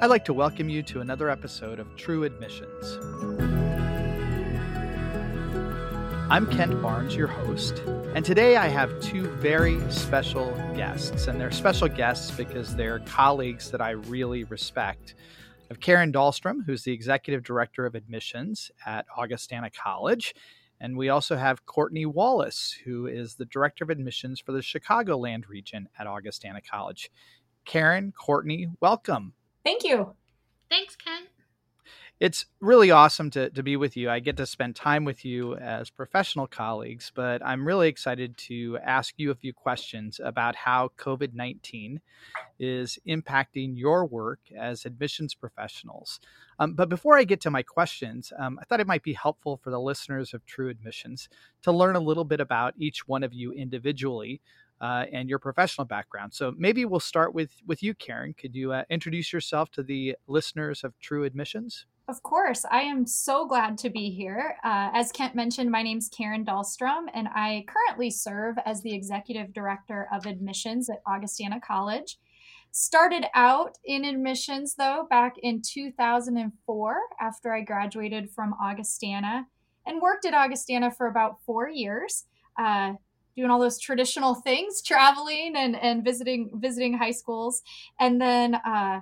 I'd like to welcome you to another episode of True Admissions. I'm Kent Barnds, your host, and today I have two very special guests. And they're special guests because they're colleagues that I really respect. I have Karen Dahlstrom, who's the Executive Director of Admissions at Augustana College. And we also have Courtney Wallace, who is the Director of Admissions for the Chicagoland region at Augustana College. Karen, Courtney, welcome. Thank you. Thanks, Ken. It's really awesome to, to be with you. I get to spend time with you as professional colleagues, but I'm really excited to ask you a few questions about how COVID 19 is impacting your work as admissions professionals. Um, but before I get to my questions, um, I thought it might be helpful for the listeners of True Admissions to learn a little bit about each one of you individually uh, and your professional background. So maybe we'll start with with you, Karen. Could you uh, introduce yourself to the listeners of True Admissions? Of course, I am so glad to be here. Uh, as Kent mentioned, my name is Karen Dahlstrom, and I currently serve as the Executive Director of Admissions at Augustana College. Started out in admissions, though, back in 2004 after I graduated from Augustana and worked at Augustana for about four years. Uh, doing all those traditional things, traveling and, and visiting visiting high schools, and then uh,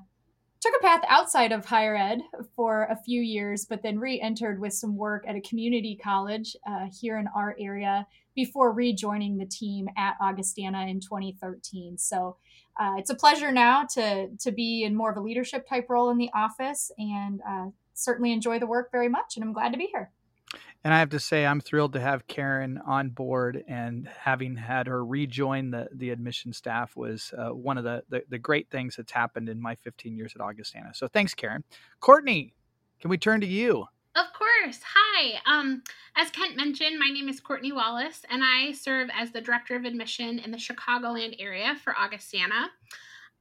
took a path outside of higher ed for a few years, but then re-entered with some work at a community college uh, here in our area before rejoining the team at Augustana in 2013. So uh, it's a pleasure now to to be in more of a leadership type role in the office, and uh, certainly enjoy the work very much. And I'm glad to be here. And I have to say, I'm thrilled to have Karen on board, and having had her rejoin the the admission staff was uh, one of the, the, the great things that's happened in my 15 years at Augustana. So thanks, Karen. Courtney, can we turn to you? Of course. Hi. Um, as Kent mentioned, my name is Courtney Wallace, and I serve as the director of admission in the Chicagoland area for Augustana.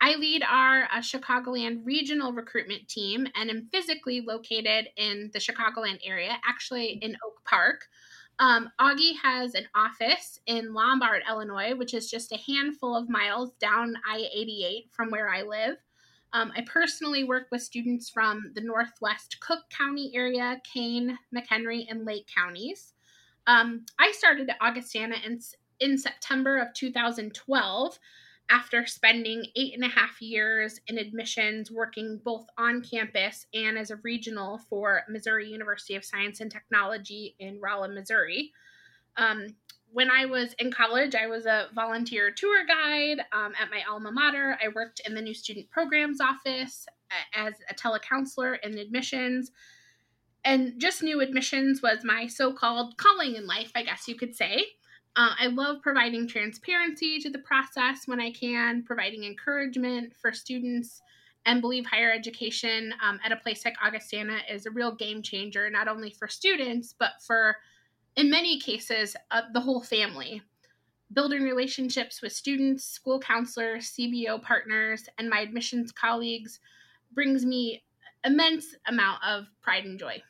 I lead our uh, Chicagoland regional recruitment team and am physically located in the Chicagoland area, actually in Oak Park. Um, Augie has an office in Lombard, Illinois, which is just a handful of miles down I 88 from where I live. Um, I personally work with students from the Northwest Cook County area, Kane, McHenry, and Lake counties. Um, I started at Augustana in, in September of 2012 after spending eight and a half years in admissions, working both on campus and as a regional for Missouri University of Science and Technology in Rolla, Missouri. Um, when I was in college, I was a volunteer tour guide um, at my alma mater. I worked in the new student programs office as a telecounselor in admissions. And just new admissions was my so called calling in life, I guess you could say. Uh, I love providing transparency to the process when I can, providing encouragement for students, and believe higher education um, at a place like Augustana is a real game changer, not only for students, but for, in many cases, uh, the whole family. Building relationships with students, school counselors, CBO partners, and my admissions colleagues brings me immense amount of pride and joy.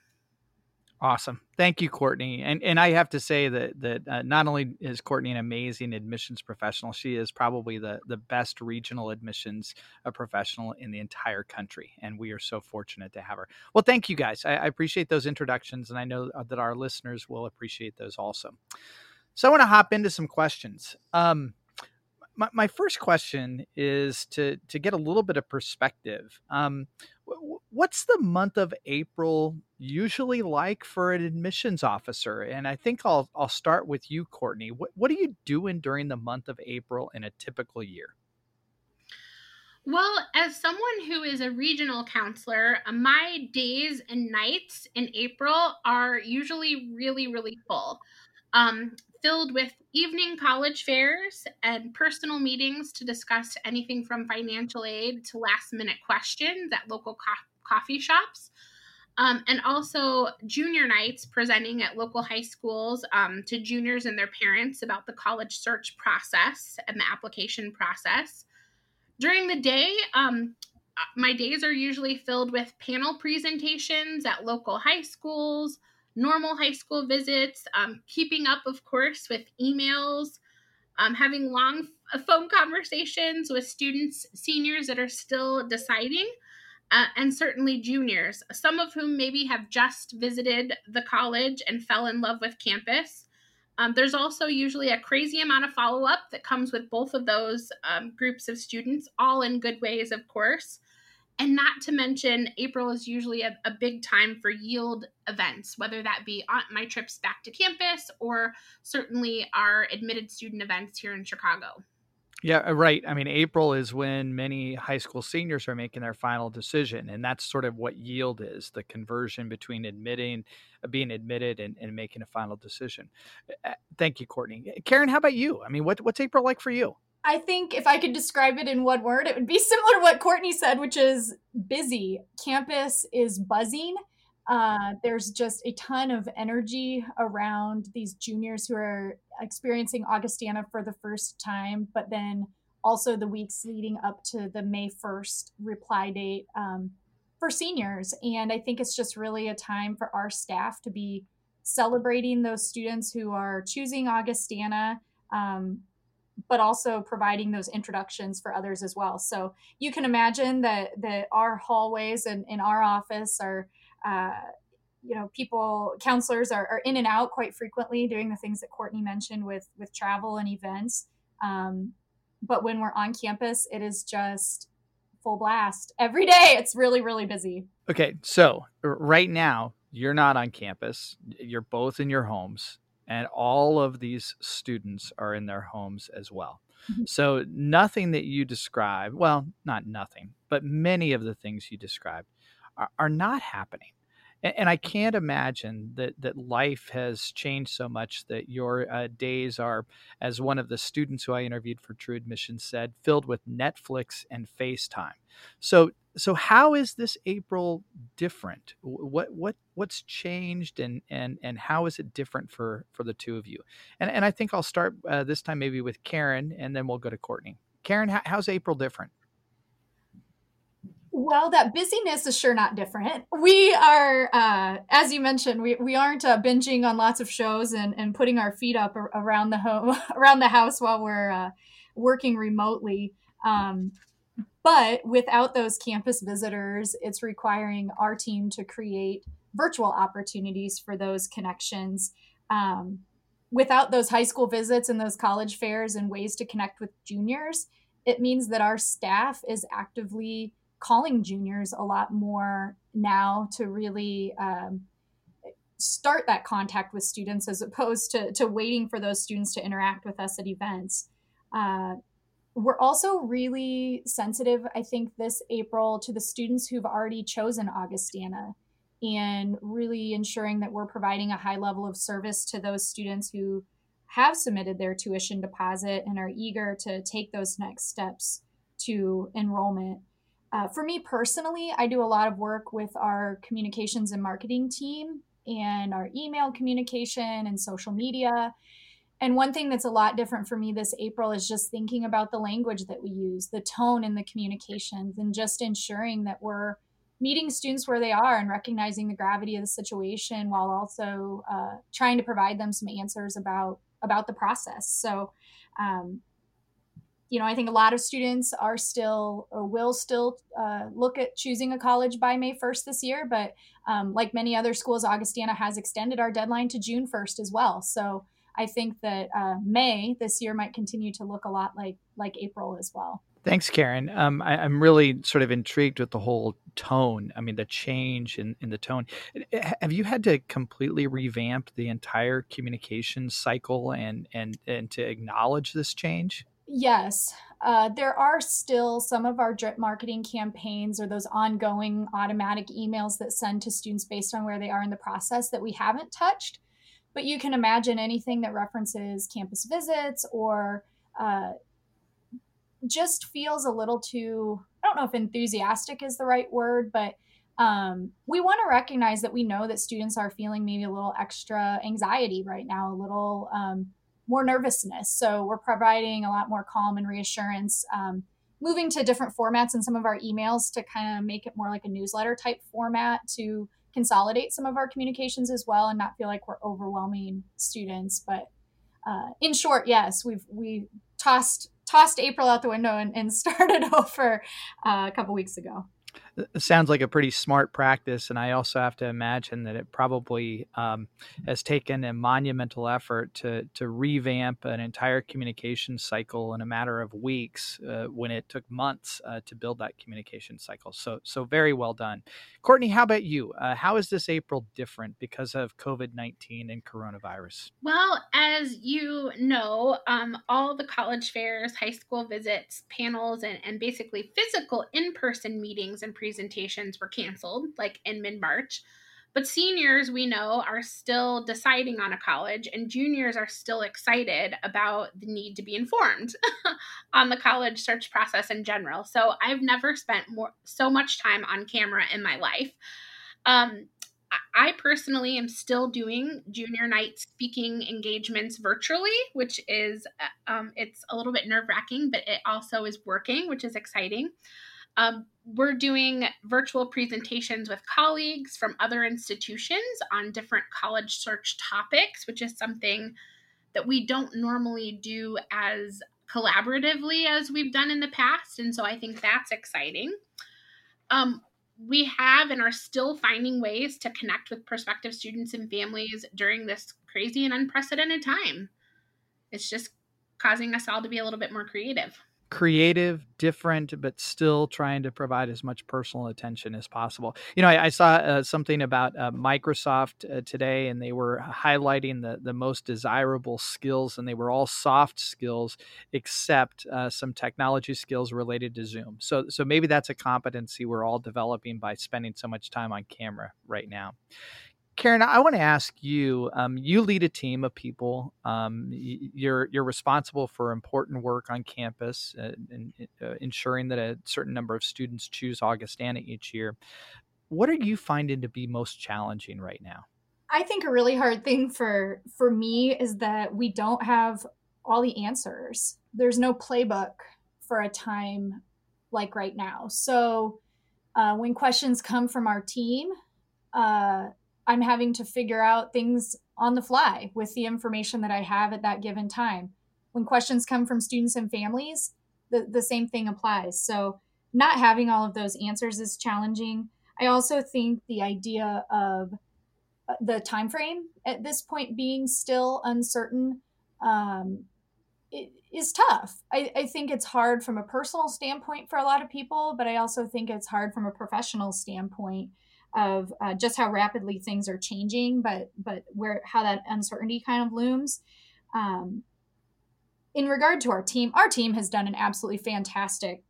Awesome. Thank you, Courtney. And and I have to say that that uh, not only is Courtney an amazing admissions professional, she is probably the the best regional admissions uh, professional in the entire country, and we are so fortunate to have her. Well, thank you guys. I, I appreciate those introductions, and I know uh, that our listeners will appreciate those also. So I want to hop into some questions. Um, my, my first question is to to get a little bit of perspective. Um, what's the month of April usually like for an admissions officer? And I think I'll I'll start with you, Courtney. What what are you doing during the month of April in a typical year? Well, as someone who is a regional counselor, uh, my days and nights in April are usually really, really full. Um, filled with evening college fairs and personal meetings to discuss anything from financial aid to last minute questions at local co- coffee shops. Um, and also junior nights presenting at local high schools um, to juniors and their parents about the college search process and the application process. During the day, um, uh, my days are usually filled with panel presentations at local high schools, normal high school visits, um, keeping up, of course, with emails, um, having long phone conversations with students, seniors that are still deciding, uh, and certainly juniors, some of whom maybe have just visited the college and fell in love with campus. Um, there's also usually a crazy amount of follow up that comes with both of those um, groups of students, all in good ways, of course. And not to mention, April is usually a, a big time for yield events, whether that be on my trips back to campus or certainly our admitted student events here in Chicago. Yeah, uh, right. I mean, April is when many high school seniors are making their final decision, and that's sort of what yield is the conversion between admitting, uh, being admitted, and, and making a final decision. Uh, thank you, Courtney. Karen, how about you? I mean, what, what's April like for you? I think if I could describe it in one word, it would be similar to what Courtney said, which is busy. Campus is buzzing. Uh, there's just a ton of energy around these juniors who are experiencing Augustana for the first time, but then also the weeks leading up to the May 1st reply date um, for seniors. And I think it's just really a time for our staff to be celebrating those students who are choosing Augustana. Um, but also providing those introductions for others as well. So you can imagine that that our hallways and in our office are uh, you know people counselors are, are, in and out quite frequently doing the things that courtney mentioned with with travel and events. Um, but when we're on campus it is just full blast every day. It's really really busy. Okay so right now you're not on campus. You're both in your homes and all of these students are in their homes as well mm-hmm. so nothing that you describe well not nothing but many of the things you described are, are not happening and, and I can't imagine that that life has changed so much that your uh, days are, as one of the students who I interviewed for True Admission said, filled with Netflix and FaceTime. So so how is this April different? What what what's changed and and and how is it different for for the two of you? And and I think I'll start uh, this time maybe with Karen, and then we'll go to Courtney. Karen, how, how's April different? Well, that busyness is sure not different. We are, uh, as you mentioned, we, we aren't uh, binging on lots of shows and, and putting our feet up around the home around the house while we're uh, working remotely. Um, but without those campus visitors, it's requiring our team to create virtual opportunities for those connections. Um, without those high school visits and those college fairs and ways to connect with juniors, it means that our staff is actively calling juniors a lot more now to really um, start that contact with students as opposed to, to waiting for those students to interact with us at events. Uh, we're also really sensitive, I think, this April to the students who've already chosen Augustana and really ensuring that we're providing a high level of service to those students who have submitted their tuition deposit and are eager to take those next steps to enrollment. Uh, for me personally, I do a lot of work with our communications and marketing team and our email communication and social media. And one thing that's a lot different for me this April is just thinking about the language that we use, the tone in the communications, and just ensuring that we're meeting students where they are and recognizing the gravity of the situation while also uh, trying to provide them some answers about about the process. So um, you know, I think a lot of students are still or will still uh, look at choosing a college by May 1st this year. But um, like many other schools, Augustana has extended our deadline to June 1st as well. So I think that uh, May this year might continue to look a lot like like April as well. Thanks, Karen. Um, I, am really sort of intrigued with the whole tone. I mean, the change in, in the tone. Have you had to completely revamp the entire communication cycle and and and to acknowledge this change? Yes, uh, there are still some of our drip marketing campaigns or those ongoing automatic emails that send to students based on where they are in the process that we haven't touched. But you can imagine anything that references campus visits or uh, just feels a little too, I don't know if enthusiastic is the right word, but um, we want to recognize that we know that students are feeling maybe a little extra anxiety right now, a little. Um, more nervousness. So we're providing a lot more calm and reassurance, um, moving to different formats in some of our emails to kind of make it more like a newsletter type format to consolidate some of our communications as well and not feel like we're overwhelming students. But uh, in short, yes, we've we tossed tossed April out the window and, and started over uh, a couple weeks ago. Sounds like a pretty smart practice. And I also have to imagine that it probably um, has taken a monumental effort to, to revamp an entire communication cycle in a matter of weeks uh, when it took months uh, to build that communication cycle. So, so very well done. Courtney, how about you? Uh, how is this April different because of COVID 19 and coronavirus? Well, as you know, um, all the college fairs, high school visits, panels, and, and basically physical in person meetings and presentations were canceled, like in mid March. But seniors, we know, are still deciding on a college, and juniors are still excited about the need to be informed on the college search process in general. So I've never spent more so much time on camera in my life. Um, I personally am still doing junior night speaking engagements virtually, which is uh, um, it's a little bit nerve wracking, but it also is working, which is exciting. Um, we're doing virtual presentations with colleagues from other institutions on different college search topics, which is something that we don't normally do as collaboratively as we've done in the past. And so I think that's exciting. Um, we have and are still finding ways to connect with prospective students and families during this crazy and unprecedented time. It's just causing us all to be a little bit more creative creative, different, but still trying to provide as much personal attention as possible. You know, I, I saw uh, something about uh, Microsoft uh, today, and they were highlighting the the most desirable skills, and they were all soft skills, except uh, some technology skills related to Zoom. So, so maybe that's a competency we're all developing by spending so much time on camera right now. Karen, I want to ask you. Um, you lead a team of people. Um, you're you're responsible for important work on campus uh, and uh, ensuring that a certain number of students choose Augustana each year. What are you finding to be most challenging right now? I think a really hard thing for for me is that we don't have all the answers. There's no playbook for a time like right now. So uh, when questions come from our team. Uh, I'm having to figure out things on the fly with the information that I have at that given time. When questions come from students and families, the, the same thing applies. So, not having all of those answers is challenging. I also think the idea of uh, the time frame at this point being still uncertain um, is tough. I, I think it's hard from a personal standpoint for a lot of people, but I also think it's hard from a professional standpoint of uh, just how rapidly things are changing, but but where how that uncertainty kind of looms. Um, in regard to our team, our team has done an absolutely fantastic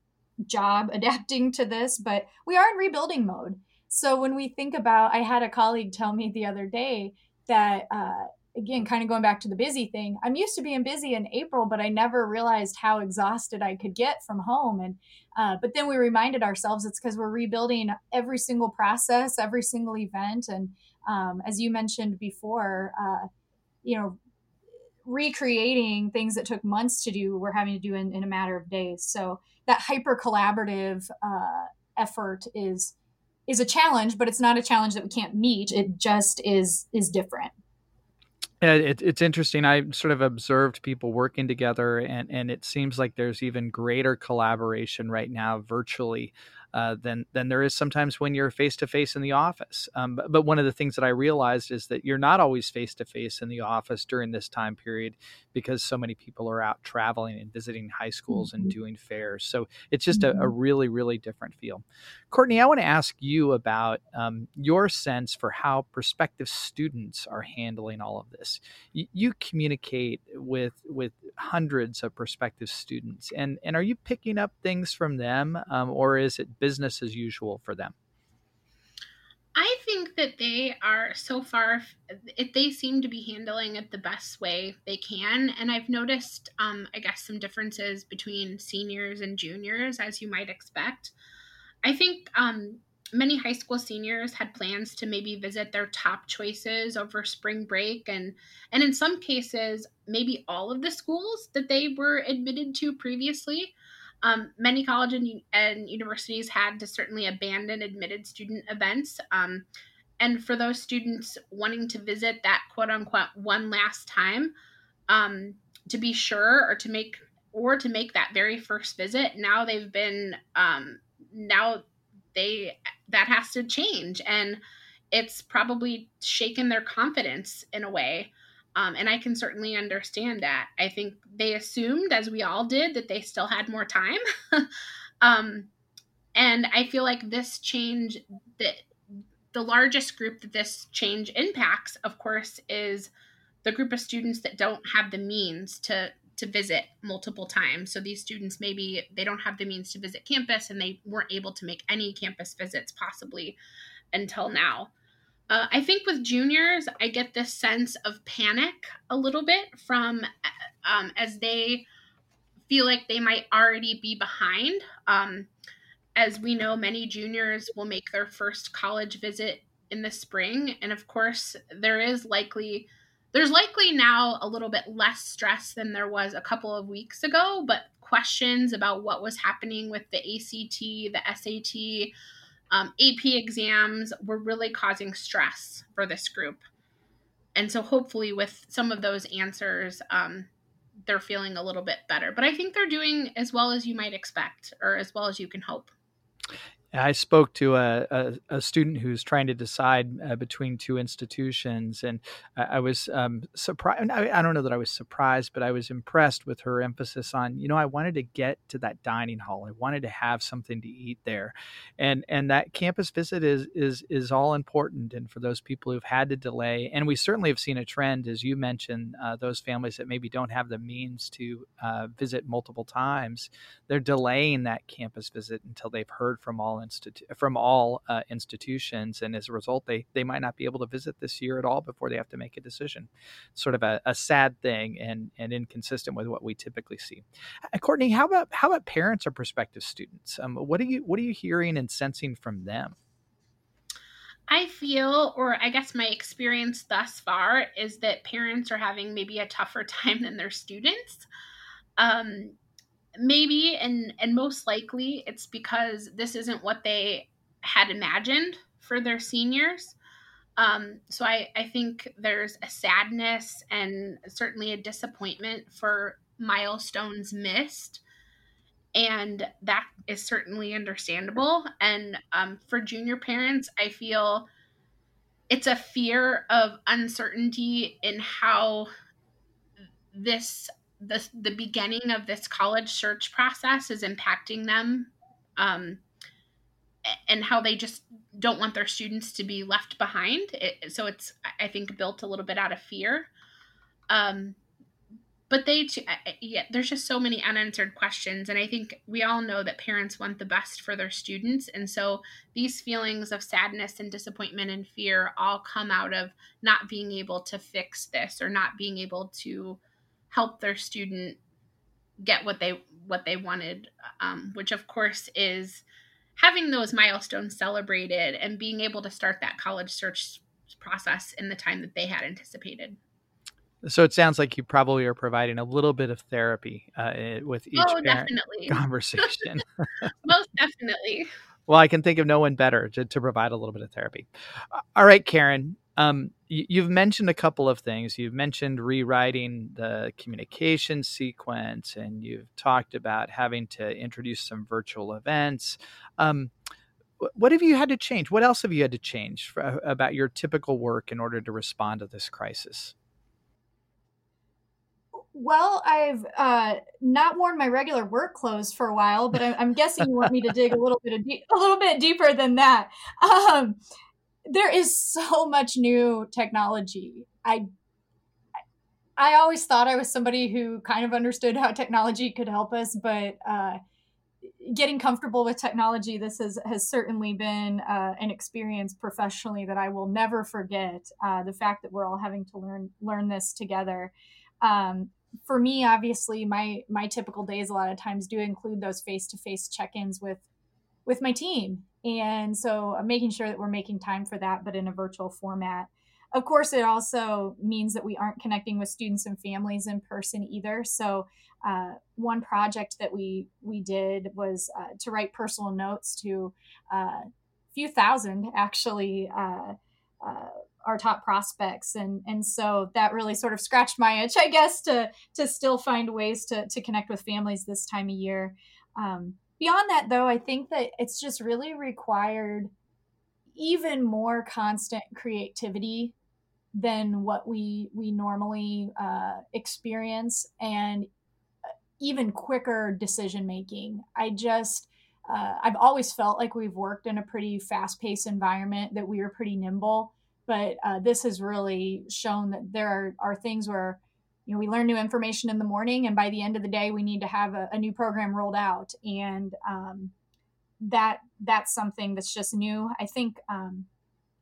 job adapting to this, but we are in rebuilding mode. So when we think about, I had a colleague tell me the other day that uh, again, kind of going back to the busy thing, I'm used to being busy in April, but I never realized how exhausted I could get from home. And uh, but then we reminded ourselves it's because we're rebuilding every single process, every single event, and um, as you mentioned before, uh, you know, recreating things that took months to do, we're having to do in, in a matter of days. So that hyper collaborative uh, effort is is a challenge, but it's not a challenge that we can't meet. It just is is different. It, it's interesting. I sort of observed people working together, and, and it seems like there's even greater collaboration right now virtually uh, than than there is sometimes when you're face to face in the office. Um, but, but, one of the things that I realized is that you're not always face to face in the office during this time period because so many people are out traveling and visiting high schools mm-hmm. and doing fairs. So it's just mm-hmm. a, a, mm-hmm. really really different feel. Courtney, I want to ask you about um, your sense for how prospective students are handling all of this. You, you communicate with with hundreds of prospective students, and and are you picking up things from them, um, or is it business as usual for them? I think that they are so far, they seem to be handling it the best way they can. And I've noticed, um, I guess, some differences between seniors and juniors, as you might expect. I think um, many high school seniors had plans to maybe visit their top choices over spring break and and in some cases maybe all of the schools that they were admitted to previously um, many colleges and, and, universities had to certainly abandon admitted student events. Um, and for those students wanting to visit that quote unquote one last time, um, to be sure or to make or to make that very first visit, now they've been um, now they that has to change and it's probably shaken their confidence in a way um, and i can certainly understand that i think they assumed as we all did that they still had more time um, and i feel like this change that the largest group that this change impacts of course is the group of students that don't have the means to to visit multiple times. So these students maybe they don't have the means to visit campus and they weren't able to make any campus visits possibly until now. Uh, I think with juniors, I get this sense of panic a little bit from um, as they feel like they might already be behind. Um, as we know, many juniors will make their first college visit in the spring. And of course, there is likely there's likely now a little bit less stress than there was a couple of weeks ago, but questions about what was happening with the ACT, the SAT, um, AP exams were really causing stress for this group. And so hopefully, with some of those answers, um, they're feeling a little bit better. But I think they're doing as well as you might expect or as well as you can hope. I spoke to a, a, a, student who's trying to decide uh, between two institutions, and I, I was um, surprised. I, I, don't know that I was surprised, but I was impressed with her emphasis on, you know, I wanted to get to that dining hall. I wanted to have something to eat there, and and that campus visit is is is all important. And for those people who've had to delay, and we certainly have seen a trend, as you mentioned, uh, those families that maybe don't have the means to uh, visit multiple times, they're delaying that campus visit until they've heard from all institu- from all uh, institutions, and as a result, they they might not be able to visit this year at all before they have to make a decision. Sort of a, a sad thing and and inconsistent with what we typically see. Uh, Courtney, how about how about parents or prospective students? Um, what are you what are you hearing and sensing from them? I feel, or I guess my experience thus far, is that parents are having maybe a tougher time than their students. Um, maybe and and most likely it's because this isn't what they had imagined for their seniors. Um, so I, I think there's a sadness and certainly a disappointment for milestones missed. And that is certainly understandable. And um, for junior parents i feel it's a fear of uncertainty in how this the the beginning of this college search process is impacting them um, and how they just don't want their students to be left behind. It, so it's i think built a little bit out of fear. Um, but they too, yeah there's just so many unanswered questions and i think we all know that parents want the best for their students and so these feelings of sadness and disappointment and fear all come out of not being able to fix this or not being able to help their student get what they what they wanted um, which of course is having those milestones celebrated and being able to start that college search process in the time that they had anticipated so it sounds like you probably are providing a little bit of therapy uh, with each oh, definitely. conversation. Most definitely. Well, I can think of no one better to, to provide a little bit of therapy. All right, Karen. Um, you've mentioned a couple of things. You've mentioned rewriting the communication sequence, and you've talked about having to introduce some virtual events. Um, what have you had to change? What else have you had to change for, about your typical work in order to respond to this crisis? Well, I've uh, not worn my regular work clothes for a while, but I'm, I'm guessing you want me to dig a little bit de- a little bit deeper than that. Um, there is so much new technology. I I always thought I was somebody who kind of understood how technology could help us, but uh, getting comfortable with technology, this has has certainly been uh, an experience professionally that I will never forget. Uh, the fact that we're all having to learn learn this together. Um, for me, obviously, my my typical days a lot of times do include those face to face check ins with with my team and so I'm making sure that we're making time for that, but in a virtual format. Of course, it also means that we aren't connecting with students and families in person either. So, uh, one project that we we did was uh, to write personal notes to a uh, few thousand, actually, uh, uh, our top prospects, and and so that really sort of scratched my itch, I guess, to to still find ways to to connect with families this time of year. Um, beyond that, though, I think that it's just really required even more constant creativity than what we we normally uh, experience, and uh, even quicker decision making. I just uh, I've always felt like we've worked in a pretty fast paced environment, that we are pretty nimble. But uh, this has really shown that there are, are things where you know we learn new information in the morning and by the end of the day we need to have a, a new program rolled out and um, that that's something that's just new i think um,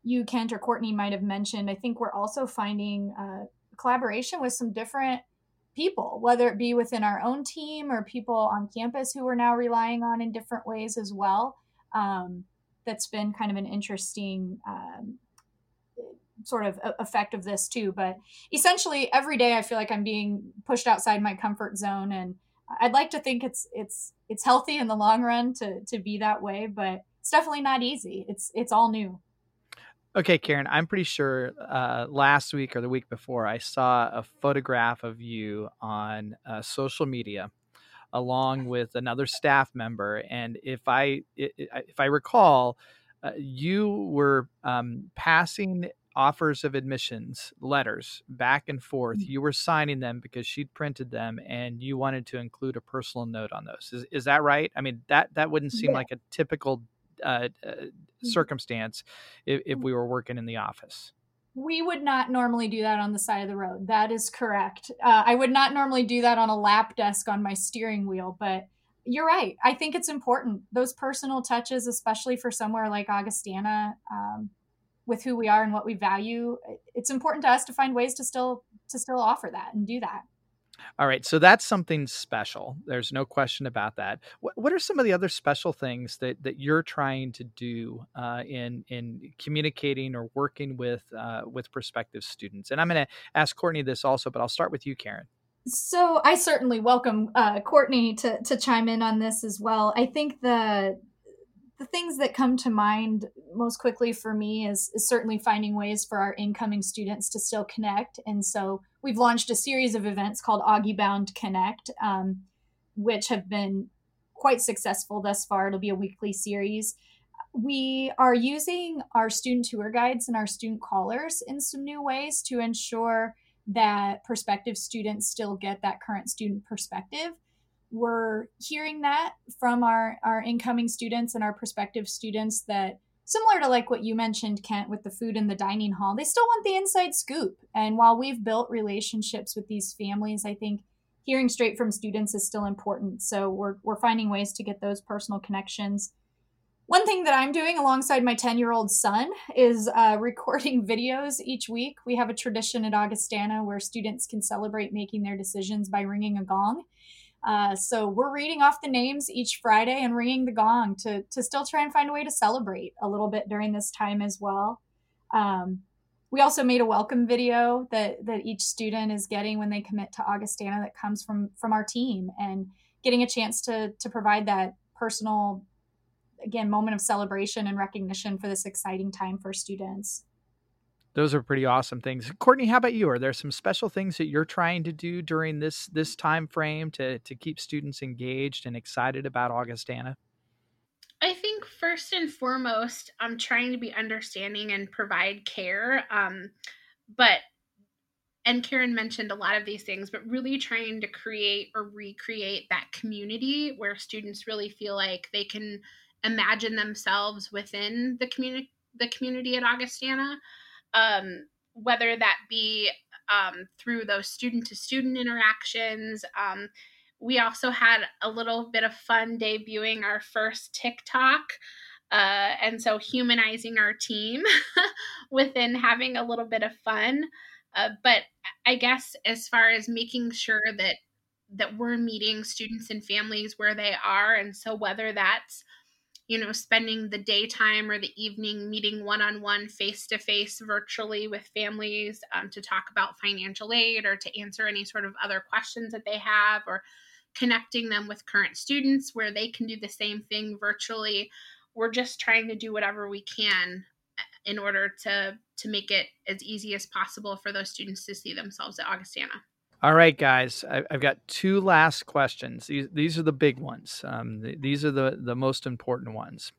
you kent or courtney might have mentioned i think we're also finding uh, collaboration with some different people, whether it be within our own team or people on campus who we're now relying on in different ways as well. Um, that's been kind of an interesting um, sort of effect of this too. But essentially, every day I feel like I'm being pushed outside my comfort zone, and I'd like to think it's it's it's healthy in the long run to to be that way, but it's definitely not easy. It's it's all new. Okay, Karen, I'm pretty sure uh, last week or the week before I saw a photograph of you on uh, social media along with another staff member. And if I if I recall, uh, you were um, passing offers of admissions letters back and forth. Mm. You were signing them because she'd printed them, and you wanted to include a personal note on those. Is, is that right? I mean that that wouldn't seem yeah. like a typical uh, uh, mm-hmm. circumstance if, if we were working in the office. We would not normally do that on the side of the road. That is correct. Uh, I would not normally do that on a lap desk on my steering wheel, but you're right. I think it's important. Those personal touches, especially for somewhere like Augustana, um, with who we are and what we value, it's important to us to find ways to still to still offer that and do that. All right, so that's something special. There's no question about that. What, what are some of the other special things that, that you're trying to do uh, in in communicating or working with uh, with prospective students? And I'm going to ask Courtney this also, but I'll start with you, Karen. So I certainly welcome uh, Courtney to to chime in on this as well. I think the the things that come to mind most quickly for me is, is certainly finding ways for our incoming students to still connect. And so we've launched a series of events called Augie Bound Connect, um, which have been quite successful thus far. It'll be a weekly series. We are using our student tour guides and our student callers in some new ways to ensure that prospective students still get that current student perspective we're hearing that from our our incoming students and our prospective students that similar to like what you mentioned kent with the food in the dining hall they still want the inside scoop. And while we've built relationships with these families i think hearing straight from students is still important. So we're, we're finding ways to get those personal connections. One thing that i'm doing alongside my 10 year old son is uh, recording videos each week. We have a tradition at augustana where students can celebrate making their decisions by ringing a gong uh, so we're reading off the names each Friday and ringing the gong to to still try and find a way to celebrate a little bit during this time as well. Um, we also made a welcome video that that each student is getting when they commit to Augustana that comes from from our team and getting a chance to to provide that personal again moment of celebration and recognition for this exciting time for students those are pretty awesome things. Courtney how about you? Are there some special things that you're trying to do during this this time frame to to keep students engaged and excited about augustana? I think first and foremost i'm trying to be understanding and provide care um, but and Karen mentioned a lot of these things, but really trying to create or recreate that community where students really feel like they can imagine themselves within the community the community at Augustana um, whether that be um, through those student to student interactions. Um, we also had a little bit of fun debuting our first TikTok. Uh, and so humanizing our team within having a little bit of fun. Uh, but I guess as far as making sure that that we're meeting students and families where they are, and so whether that's you know, spending the daytime or the evening meeting one on one, face to face, virtually with families um, to talk about financial aid or to answer any sort of other questions that they have, or connecting them with current students where they can do the same thing virtually. We're just trying to do whatever we can uh, in order to to make it as easy as possible for those students to see themselves at Augustana. All right, guys, I, have got two last questions. These, these are the big ones. Um, these are the, the most important ones.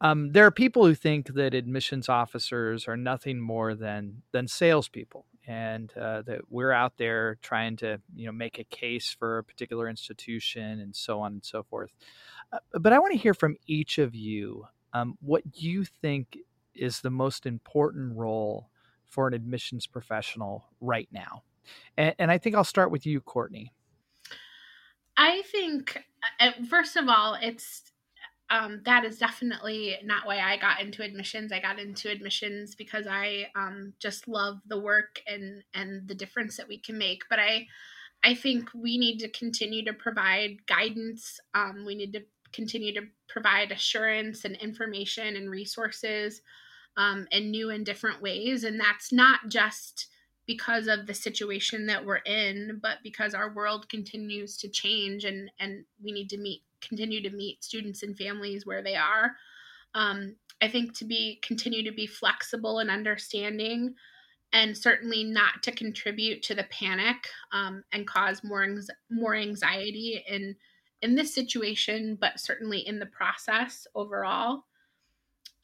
Um, there are people who think that admissions officers are nothing more than than salespeople, and uh, that we're out there trying to you know make a case for a particular institution and so on and so forth. Uh, but I want to hear from each of you um, what you think is the most important role for an admissions professional right now, and, and I think I'll start with you, Courtney. I think, uh, first of all, it's um, that is definitely not why I got into admissions. I got into admissions because I um, just love the work and and the difference that we can make. But I I think we need to continue to provide guidance. Um, we need to continue to provide assurance and information and resources um, in new and different ways. And that's not just because of the situation that we're in, but because our world continues to change and and we need to meet continue to meet students and families where they are. Um, I think to be continue to be flexible and understanding, and certainly not to contribute to the panic um, and cause more more anxiety in in this situation, but certainly in the process overall.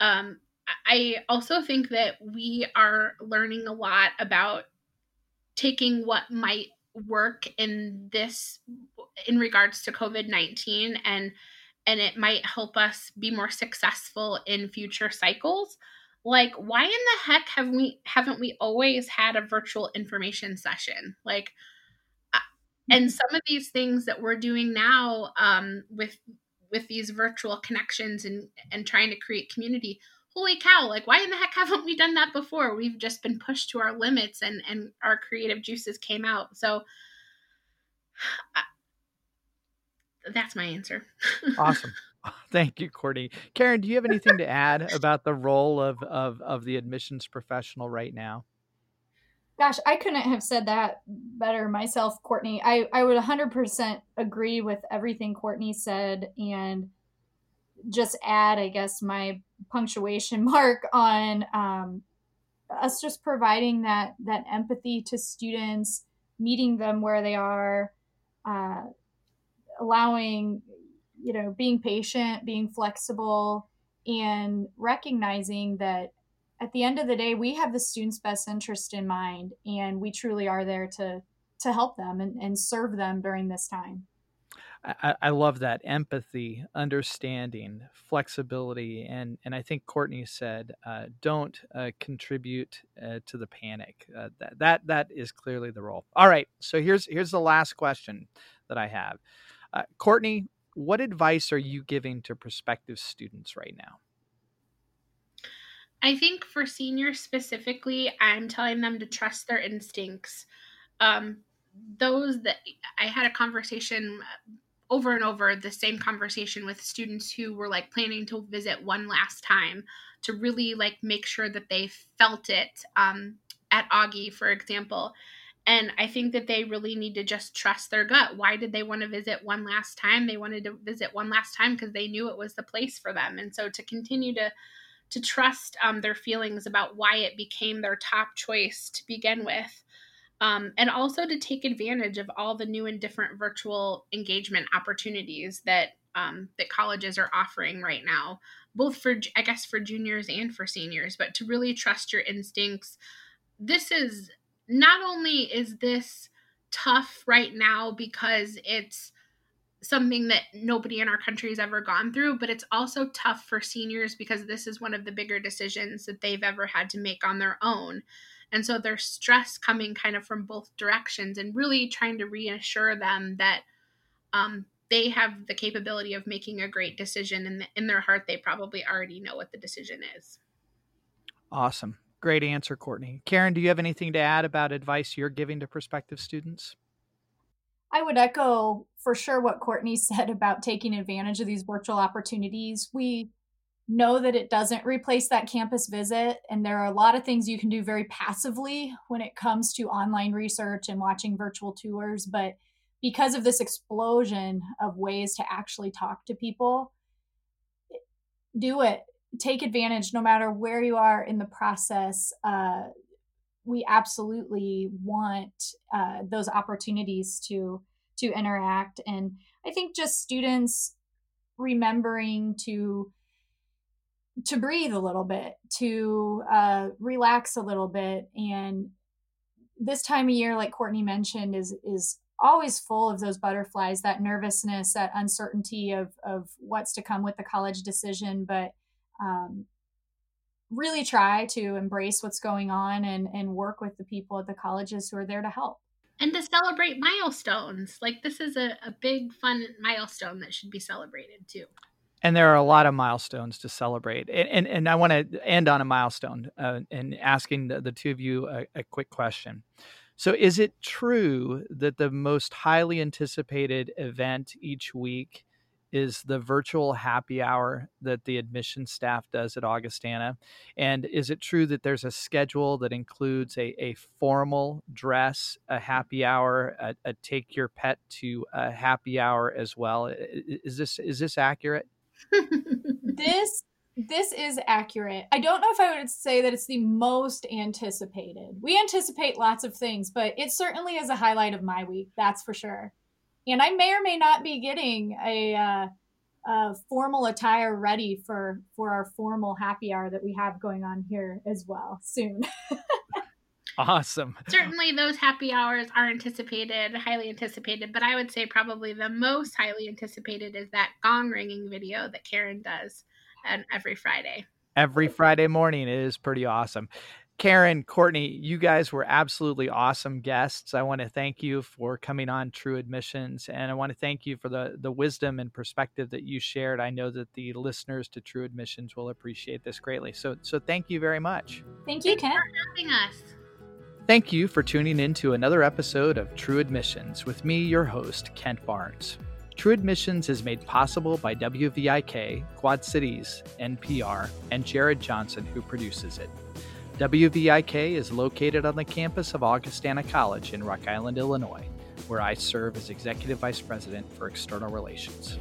Um, I also think that we are learning a lot about taking what might work in this in regards to covid-19 and and it might help us be more successful in future cycles. Like why in the heck have we haven't we always had a virtual information session? Like uh, and some of these things that we're doing now um, with with these virtual connections and and trying to create community holy cow like why in the heck haven't we done that before? We've just been pushed to our limits and and our creative juices came out. So that's my answer. Awesome. Thank you courtney. Karen do you have anything to add about the role of of of the admissions professional right now? Gosh i couldn't have said that better myself courtney. I i would 100% agree with everything courtney said and just add, I guess, my punctuation mark on um, us just providing that that empathy to students, meeting them where they are, uh, allowing, you know, being patient, being flexible, and recognizing that at the end of the day, we have the student's best interest in mind, and we truly are there to to help them and, and serve them during this time. I, I, love that empathy, understanding, flexibility, and and I think Courtney said, uh, don't uh, contribute uh, to the panic. Uh, that that that is clearly the role. All right, so here's here's the last question that I have, uh, Courtney. What advice are you giving to prospective students right now? I think for seniors specifically, I'm telling them to trust their instincts. Um, those that I had a conversation over and over the same conversation with students who were like planning to visit one last time to really like make sure that they felt it um, at Augie, for example. And I think that they really need to just trust their gut. Why did they want to visit one last time? They wanted to visit one last time because they knew it was the place for them. And so to continue to to trust um, their feelings about why it became their top choice to begin with um, and also to take advantage of all the new and different virtual engagement opportunities that um, that colleges are offering right now, both for I guess for juniors and for seniors. But to really trust your instincts, this is not only is this tough right now because it's something that nobody in our country has ever gone through, but it's also tough for seniors because this is one of the bigger decisions that they've ever had to make on their own. And so there's stress coming kind of from both directions and really trying to reassure them that um, they have the capability of making a great decision. And in their heart, they probably already know what the decision is. Awesome. Great answer, Courtney. Karen, do you have anything to add about advice you're giving to prospective students? I would echo for sure what Courtney said about taking advantage of these virtual opportunities. We know that it doesn't replace that campus visit. And there are a lot of things you can do very passively when it comes to online research and watching virtual tours. But because of this explosion of ways to actually talk to people, do it. Take advantage no matter where you are in the process. Uh, we absolutely want uh, those opportunities to to interact and i think just students remembering to to breathe a little bit to uh, relax a little bit and this time of year like courtney mentioned is is always full of those butterflies that nervousness that uncertainty of of what's to come with the college decision but um, really try to embrace what's going on and and work with the people at the colleges who are there to help. And to celebrate milestones like this is a, a big fun milestone that should be celebrated too and there are a lot of milestones to celebrate and and, and i want to end on a milestone uh, and asking the, the two of you a, a quick question so is it true that the most highly anticipated event each week is the virtual happy hour that the admission staff does at Augustana? And is it true that there's a schedule that includes a, a formal dress, a happy hour, a, a take your pet to a happy hour as well? Is this is this accurate? this this is accurate. I don't know if I would say that it's the most anticipated. We anticipate lots of things, but it certainly is a highlight of my week. That's for sure and I may or may not be getting a, uh, a formal attire ready for for our formal happy hour that we have going on here as well soon. awesome. Certainly, those happy hours are anticipated, highly anticipated. But I would say probably the most highly anticipated is that gong ringing video that Karen does and every Friday. Every Friday morning, it is pretty awesome. Karen, Courtney, you guys were absolutely awesome guests. I want to thank you for coming on True Admissions, and I want to thank you for the the wisdom and perspective that you shared. I know that the listeners to True Admissions will appreciate this greatly. So, so thank you very much. Thank you, Ken, for having us. Thank you for tuning in to another episode of True Admissions with me, your host, Kent Barnds. True Admissions is made possible by WVIK, Quad Cities, NPR, and Jared Johnson, who produces it. WVIK is located on the campus of Augustana College in Rock Island, Illinois, where I serve as Executive Vice President for External Relations.